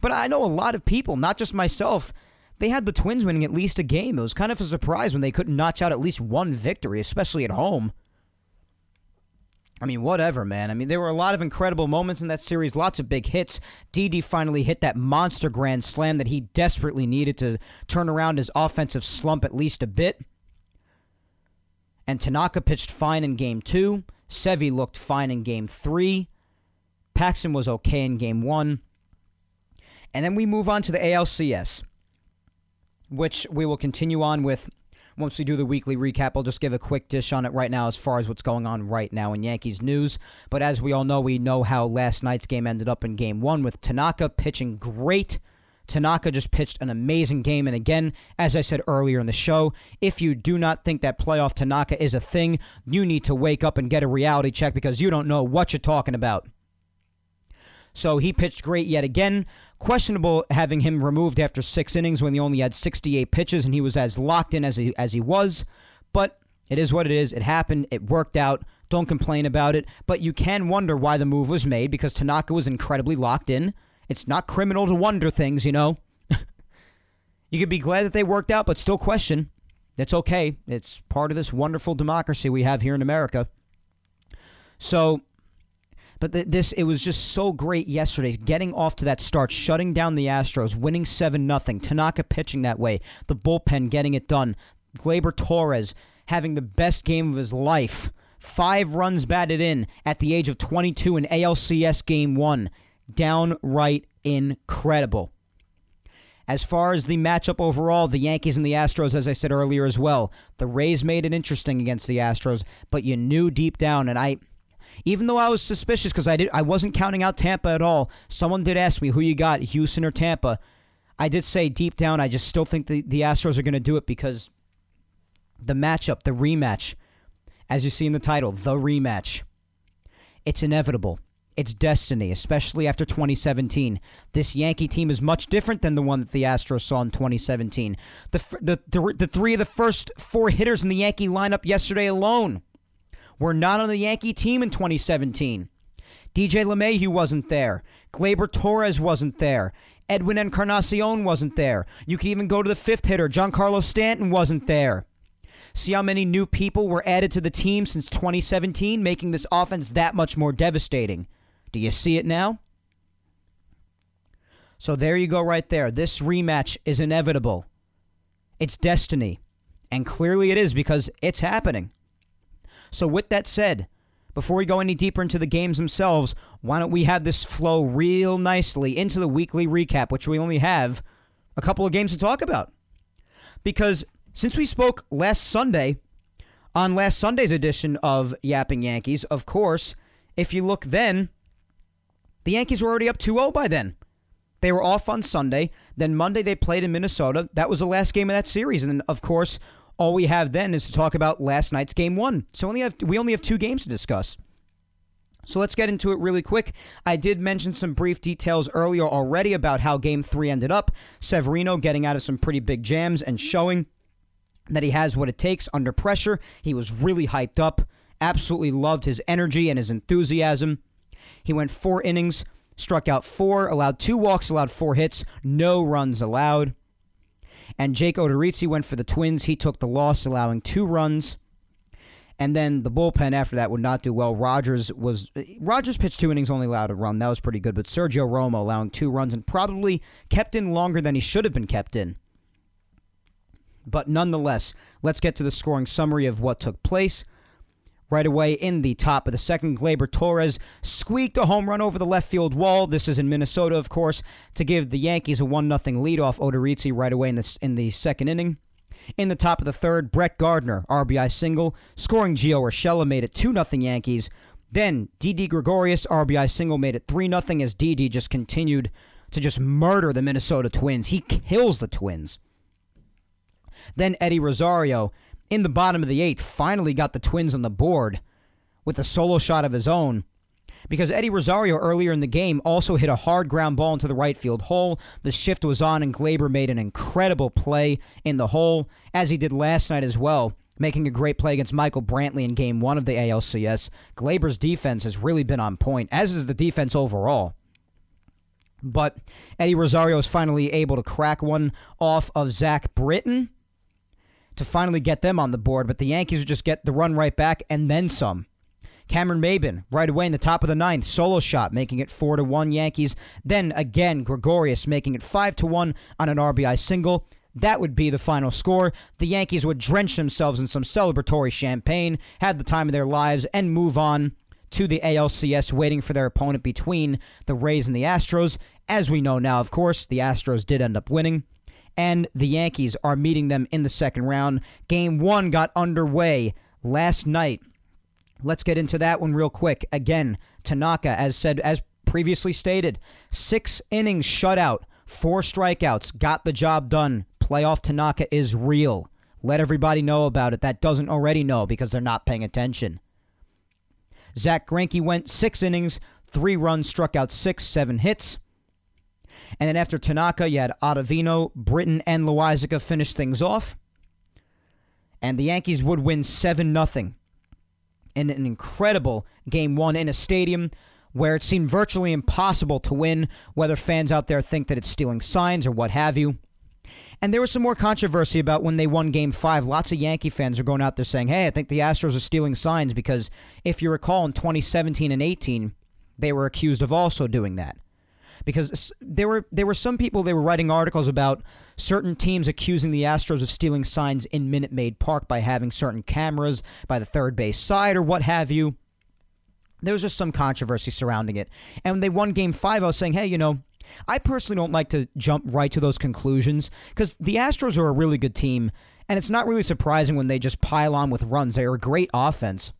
but I know a lot of people, not just myself. They had the Twins winning at least a game. It was kind of a surprise when they couldn't notch out at least one victory, especially at home. I mean, whatever, man. I mean, there were a lot of incredible moments in that series, lots of big hits. Didi finally hit that monster grand slam that he desperately needed to turn around his offensive slump at least a bit. And Tanaka pitched fine in game two. Sevy looked fine in game three. Paxton was okay in game one. And then we move on to the ALCS, which we will continue on with once we do the weekly recap, I'll just give a quick dish on it right now as far as what's going on right now in Yankees news. But as we all know, we know how last night's game ended up in game one with Tanaka pitching great. Tanaka just pitched an amazing game. And again, as I said earlier in the show, if you do not think that playoff Tanaka is a thing, you need to wake up and get a reality check because you don't know what you're talking about. So he pitched great yet again. Questionable having him removed after six innings when he only had 68 pitches and he was as locked in as he, as he was. But it is what it is. It happened. It worked out. Don't complain about it. But you can wonder why the move was made because Tanaka was incredibly locked in. It's not criminal to wonder things, you know. you could be glad that they worked out, but still question. It's okay. It's part of this wonderful democracy we have here in America. So but th- this, it was just so great yesterday, getting off to that start, shutting down the Astros, winning 7 0. Tanaka pitching that way, the bullpen getting it done. Gleyber Torres having the best game of his life. Five runs batted in at the age of 22 in ALCS Game 1. Downright incredible. As far as the matchup overall, the Yankees and the Astros, as I said earlier as well, the Rays made it interesting against the Astros, but you knew deep down, and I even though I was suspicious because I did I wasn't counting out Tampa at all. Someone did ask me who you got, Houston or Tampa. I did say deep down I just still think the, the Astros are going to do it because the matchup, the rematch, as you see in the title, the rematch. It's inevitable. It's destiny, especially after 2017. This Yankee team is much different than the one that the Astros saw in 2017. The, the, the, the three of the first four hitters in the Yankee lineup yesterday alone were not on the Yankee team in 2017. DJ LeMahieu wasn't there. Gleyber Torres wasn't there. Edwin Encarnacion wasn't there. You could even go to the fifth hitter. Giancarlo Stanton wasn't there. See how many new people were added to the team since 2017, making this offense that much more devastating. Do you see it now? So there you go, right there. This rematch is inevitable. It's destiny. And clearly it is because it's happening. So, with that said, before we go any deeper into the games themselves, why don't we have this flow real nicely into the weekly recap, which we only have a couple of games to talk about? Because since we spoke last Sunday, on last Sunday's edition of Yapping Yankees, of course, if you look then, the Yankees were already up 2 0 by then. They were off on Sunday. Then Monday they played in Minnesota. That was the last game of that series. And then, of course, all we have then is to talk about last night's game one. So only have we only have two games to discuss. So let's get into it really quick. I did mention some brief details earlier already about how game three ended up. Severino getting out of some pretty big jams and showing that he has what it takes under pressure. He was really hyped up. Absolutely loved his energy and his enthusiasm. He went four innings, struck out four, allowed two walks, allowed four hits, no runs allowed. And Jake Odorizzi went for the Twins. He took the loss, allowing two runs. And then the bullpen after that would not do well. Rogers was Rogers pitched two innings, only allowed a run. That was pretty good. But Sergio Romo allowing two runs and probably kept in longer than he should have been kept in. But nonetheless, let's get to the scoring summary of what took place. Right away in the top of the second, Gleyber Torres squeaked a home run over the left field wall. This is in Minnesota, of course, to give the Yankees a 1 0 lead off Odorizzi right away in the, in the second inning. In the top of the third, Brett Gardner, RBI single, scoring Gio Urshela made it 2 0 Yankees. Then Didi Gregorius, RBI single, made it 3 0 as Didi just continued to just murder the Minnesota Twins. He kills the Twins. Then Eddie Rosario in the bottom of the eighth, finally got the Twins on the board with a solo shot of his own. Because Eddie Rosario earlier in the game also hit a hard ground ball into the right field hole. The shift was on, and Gleyber made an incredible play in the hole, as he did last night as well, making a great play against Michael Brantley in game one of the ALCS. Gleyber's defense has really been on point, as is the defense overall. But Eddie Rosario is finally able to crack one off of Zach Britton to finally get them on the board, but the Yankees would just get the run right back and then some. Cameron Maybin right away in the top of the ninth, solo shot, making it four to one Yankees. Then again, Gregorius making it five to one on an RBI single. That would be the final score. The Yankees would drench themselves in some celebratory champagne, have the time of their lives, and move on to the ALCS, waiting for their opponent between the Rays and the Astros. As we know now, of course, the Astros did end up winning and the Yankees are meeting them in the second round. Game one got underway last night. Let's get into that one real quick. Again, Tanaka, as said, as previously stated, six innings shutout, four strikeouts, got the job done. Playoff Tanaka is real. Let everybody know about it that doesn't already know because they're not paying attention. Zach Greinke went six innings, three runs, struck out six, seven hits. And then after Tanaka, you had Ottavino, Britton, and Loaisiga finish things off. And the Yankees would win 7 0 in an incredible game one in a stadium where it seemed virtually impossible to win, whether fans out there think that it's stealing signs or what have you. And there was some more controversy about when they won game five. Lots of Yankee fans are going out there saying, hey, I think the Astros are stealing signs because if you recall in 2017 and 18, they were accused of also doing that because there were there were some people they were writing articles about certain teams accusing the Astros of stealing signs in Minute Maid Park by having certain cameras by the third base side or what have you. There was just some controversy surrounding it. And when they won game 5, I was saying, "Hey, you know, I personally don't like to jump right to those conclusions because the Astros are a really good team, and it's not really surprising when they just pile on with runs. They're a great offense.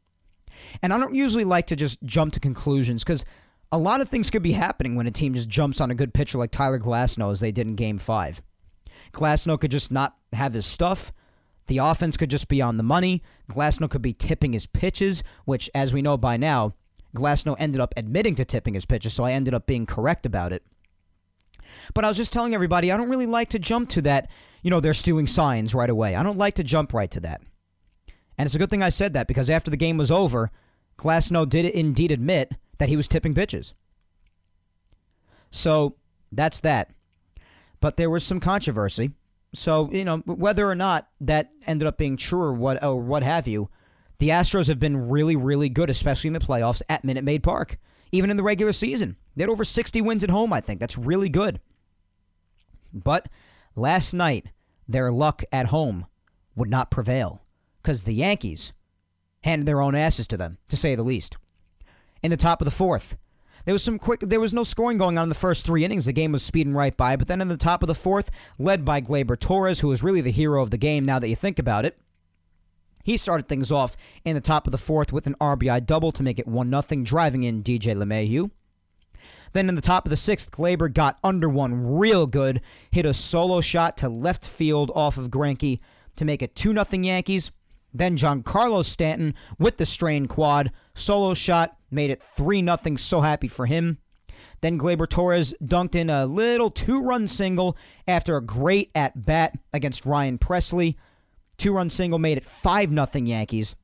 And I don't usually like to just jump to conclusions because a lot of things could be happening when a team just jumps on a good pitcher like Tyler Glasnow as they did in game five. Glasnow could just not have his stuff. The offense could just be on the money. Glasnow could be tipping his pitches, which, as we know by now, Glasnow ended up admitting to tipping his pitches, so I ended up being correct about it. But I was just telling everybody, I don't really like to jump to that, you know, they're stealing signs right away. I don't like to jump right to that. And it's a good thing I said that because after the game was over, Glasnow did indeed admit that he was tipping pitches. So that's that. But there was some controversy. So, you know, whether or not that ended up being true or what or what have you, the Astros have been really, really good, especially in the playoffs at Minute Maid Park. Even in the regular season. They had over 60 wins at home, I think. That's really good. But last night, their luck at home would not prevail because the Yankees handed their own asses to them, to say the least in the top of the fourth. There was some quick. There was no scoring going on in the first three innings. The game was speeding right by. But then in the top of the fourth, led by Gleyber Torres, who was really the hero of the game. Now that you think about it, he started things off in the top of the fourth with an RBI double to make it one nothing, driving in DJ LeMahieu. Then in the top of the sixth, Gleyber got under one real good, hit a solo shot to left field off of Greinke to make it two nothing Yankees. Then Giancarlo Stanton with the strain quad solo shot made it 3 0. So happy for him. Then Gleyber Torres dunked in a little two run single after a great at bat against Ryan Pressly. Two run single made it 5 0 Yankees.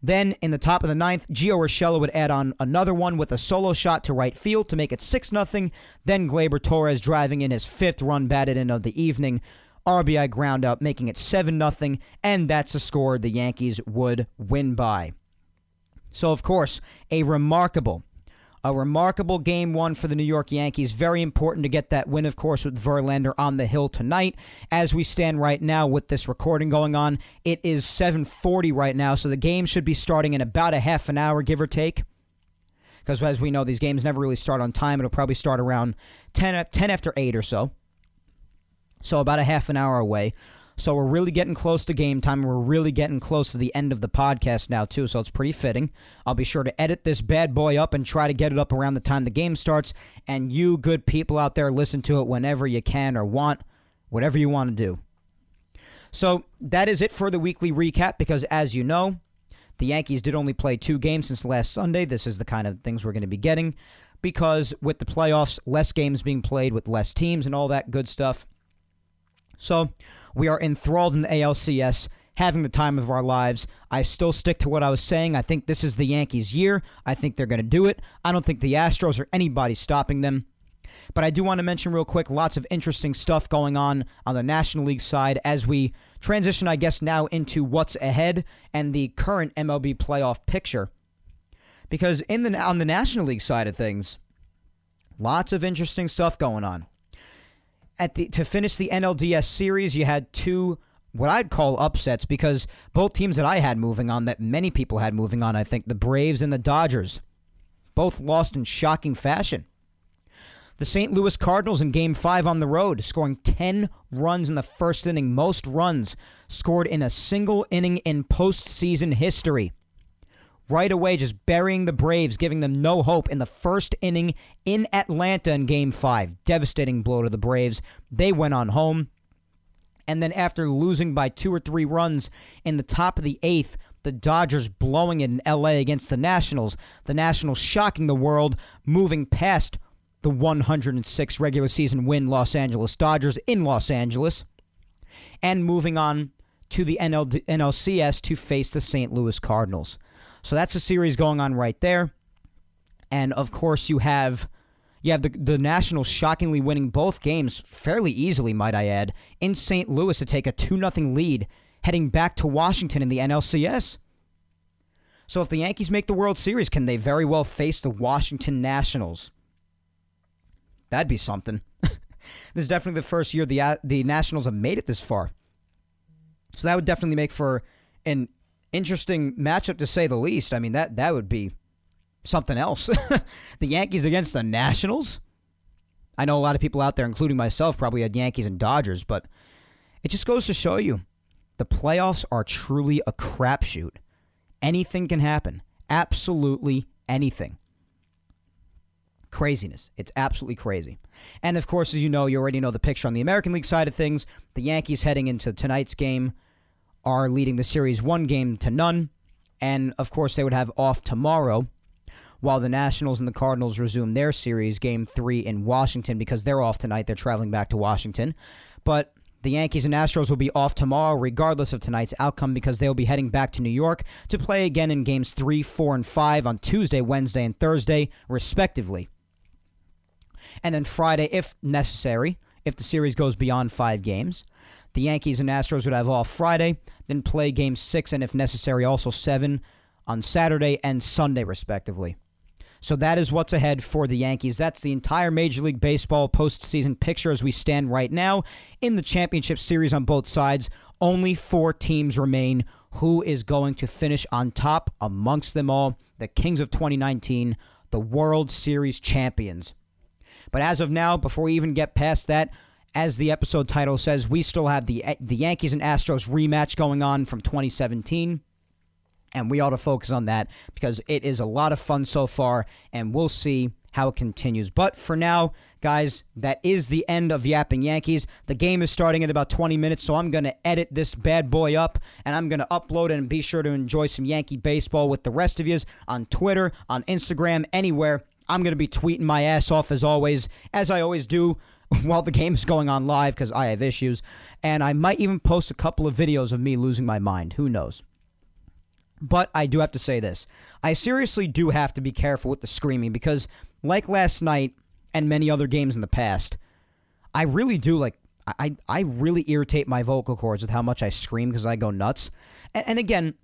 Then in the top of the ninth, Gio Urshela would add on another one with a solo shot to right field to make it 6 0. Then Gleyber Torres driving in his fifth run batted in of the evening RBI ground out, making it 7 0, and that's a score the Yankees would win by. So, of course, a remarkable A remarkable game one for the New York Yankees. Very important to get that win, of course, with Verlander on the hill tonight. As we stand right now with this recording going on, it is 7:40 right now, so the game should be starting in about a half an hour, give or take. Because as we know, these games never really start on time. It'll probably start around 10, 10 after 8 or so. So about a half an hour away. So we're really getting close to game time. We're really getting close to the end of the podcast now, too. So it's pretty fitting. I'll be sure to edit this bad boy up and try to get it up around the time the game starts. And you, good people out there, listen to it whenever you can or want, whatever you want to do. So that is it for the weekly recap because, as you know, the Yankees did only play two games since last Sunday. This is the kind of things we're going to be getting because with the playoffs, less games being played with less teams and all that good stuff. So we are enthralled in the ALCS, having the time of our lives. I still stick to what I was saying. I think this is the Yankees' year. I think they're going to do it. I don't think the Astros or anybody stopping them. But I do want to mention real quick lots of interesting stuff going on on the National League side as we transition, I guess, now into what's ahead and the current MLB playoff picture. Because in the on the National League side of things, lots of interesting stuff going on at the to finish the NLDS series, you had two what I'd call upsets because both teams that I had moving on, that many people had moving on, I think the Braves and the Dodgers, both lost in shocking fashion. The St. Louis Cardinals in Game 5 on the road, scoring 10 runs in the first inning, most runs scored in a single inning in postseason history right away, just burying the Braves, giving them no hope in the first inning in Atlanta in game five. Devastating blow to the Braves. They went on home. And then after losing by two or three runs in the top of the eighth, the Dodgers blowing it in LA against the Nationals. The Nationals shocking the world, moving past the 106 regular season win Los Angeles Dodgers in Los Angeles, and moving on to the NL- NLCS to face the St. Louis Cardinals. So that's a series going on right there. And of course, you have you have the the Nationals shockingly winning both games fairly easily, might I add, in St. Louis to take a two 0 lead, heading back to Washington in the NLCS. So if the Yankees make the World Series, can they very well face the Washington Nationals? That'd be something. this is definitely the first year the uh, the Nationals have made it this far. So that would definitely make for an interesting matchup to say the least. I mean that that would be something else. the Yankees against the Nationals. I know a lot of people out there, including myself, probably had Yankees and Dodgers, but it just goes to show you the playoffs are truly a crapshoot. Anything can happen. Absolutely anything. Craziness. It's absolutely crazy. And of course, as you know, you already know the picture on the American League side of things. The Yankees heading into tonight's game are leading the series one game to none. And of course, they would have off tomorrow while the Nationals and the Cardinals resume their series, game three in Washington, because they're off tonight. They're traveling back to Washington. But the Yankees and Astros will be off tomorrow, regardless of tonight's outcome, because they'll be heading back to New York to play again in games three, four, and five on Tuesday, Wednesday, and Thursday, respectively. And then Friday, if necessary, if the series goes beyond five games, the Yankees and Astros would have off Friday, then play game six and, if necessary, also seven on Saturday and Sunday, respectively. So that is what's ahead for the Yankees. That's the entire Major League Baseball postseason picture as we stand right now in the championship series on both sides. Only four teams remain. Who is going to finish on top amongst them all? The Kings of 2019, the World Series champions. But as of now, before we even get past that, as the episode title says, we still have the the Yankees and Astros rematch going on from 2017. And we ought to focus on that because it is a lot of fun so far, and we'll see how it continues. But for now, guys, that is the end of Yapping Yankees. The game is starting in about 20 minutes, so I'm going to edit this bad boy up and I'm going to upload it and be sure to enjoy some Yankee baseball with the rest of yous on Twitter, on Instagram, anywhere. I'm going to be tweeting my ass off as always, as I always do while the game is going on live because I have issues. And I might even post a couple of videos of me losing my mind. Who knows? But I do have to say this. I seriously do have to be careful with the screaming because, like last night and many other games in the past, I really do like. I, I really irritate my vocal cords with how much I scream because I go nuts. And, and again,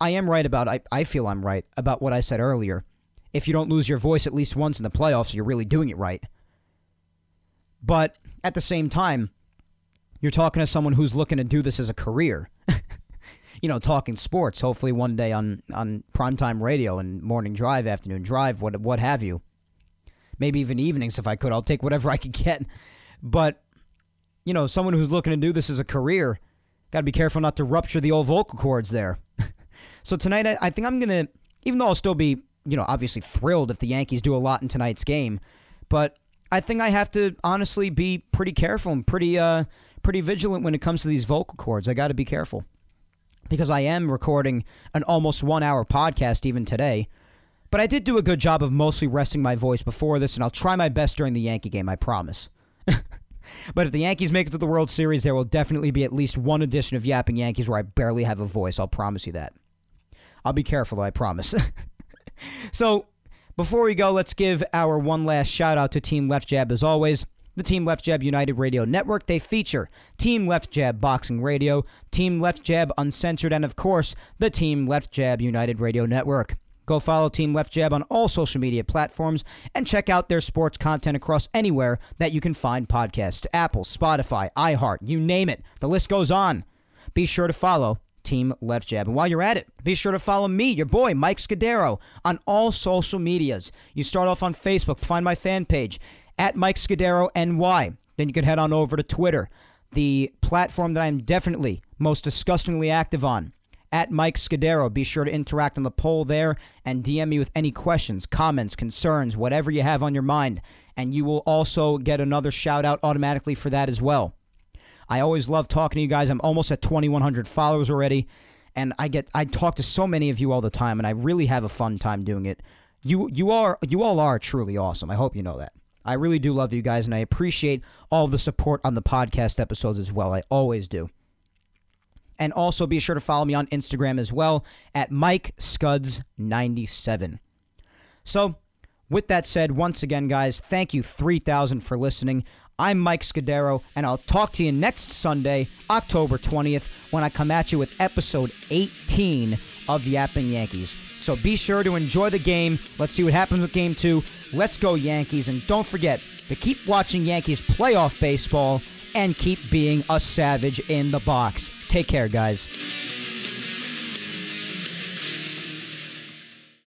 I am right about I, I feel I'm right about what I said earlier if you don't lose your voice at least once in the playoffs, you're really doing it right. But at the same time, you're talking to someone who's looking to do this as a career. you know, talking sports, hopefully one day on, on primetime radio and morning drive, afternoon drive, what what have you. Maybe even evenings if I could. I'll take whatever I could get. But, you know, someone who's looking to do this as a career, got to be careful not to rupture the old vocal cords there. so tonight, I, I think I'm going to, even though I'll still be, you know, obviously thrilled if the Yankees do a lot in tonight's game, but I think I have to honestly be pretty careful and pretty, uh, pretty vigilant when it comes to these vocal cords. I got to be careful because I am recording an almost one hour podcast even today. But I did do a good job of mostly resting my voice before this, and I'll try my best during the Yankee game, I promise. but if the Yankees make it to the World Series, there will definitely be at least one edition of Yapping Yankees where I barely have a voice. I'll promise you that. I'll be careful, I promise. so, before we go, let's give our one last shout out to Team Left Jab as always. The Team Left Jab United Radio Network. They feature Team Left Jab Boxing Radio, Team Left Jab Uncensored, and of course, the Team Left Jab United Radio Network. Go follow Team Left Jab on all social media platforms and check out their sports content across anywhere that you can find podcasts Apple, Spotify, iHeart, you name it. The list goes on. Be sure to follow Team Left Jab. And while you're at it, be sure to follow me, your boy, Mike Scudero, on all social medias. You start off on Facebook, find my fan page at Mike Scudero NY. Then you can head on over to Twitter, the platform that I'm definitely most disgustingly active on at Mike Scudero. Be sure to interact on the poll there and DM me with any questions, comments, concerns, whatever you have on your mind. And you will also get another shout out automatically for that as well. I always love talking to you guys. I'm almost at 2,100 followers already, and I get I talk to so many of you all the time, and I really have a fun time doing it. You you are you all are truly awesome. I hope you know that. I really do love you guys, and I appreciate all the support on the podcast episodes as well. I always do. And also be sure to follow me on Instagram as well at Mike Scuds97. So, with that said, once again, guys, thank you 3000 for listening. I'm Mike Scudero, and I'll talk to you next Sunday, October 20th, when I come at you with episode 18 of Yapping Yankees. So be sure to enjoy the game. Let's see what happens with game two. Let's go, Yankees. And don't forget to keep watching Yankees playoff baseball and keep being a savage in the box. Take care, guys.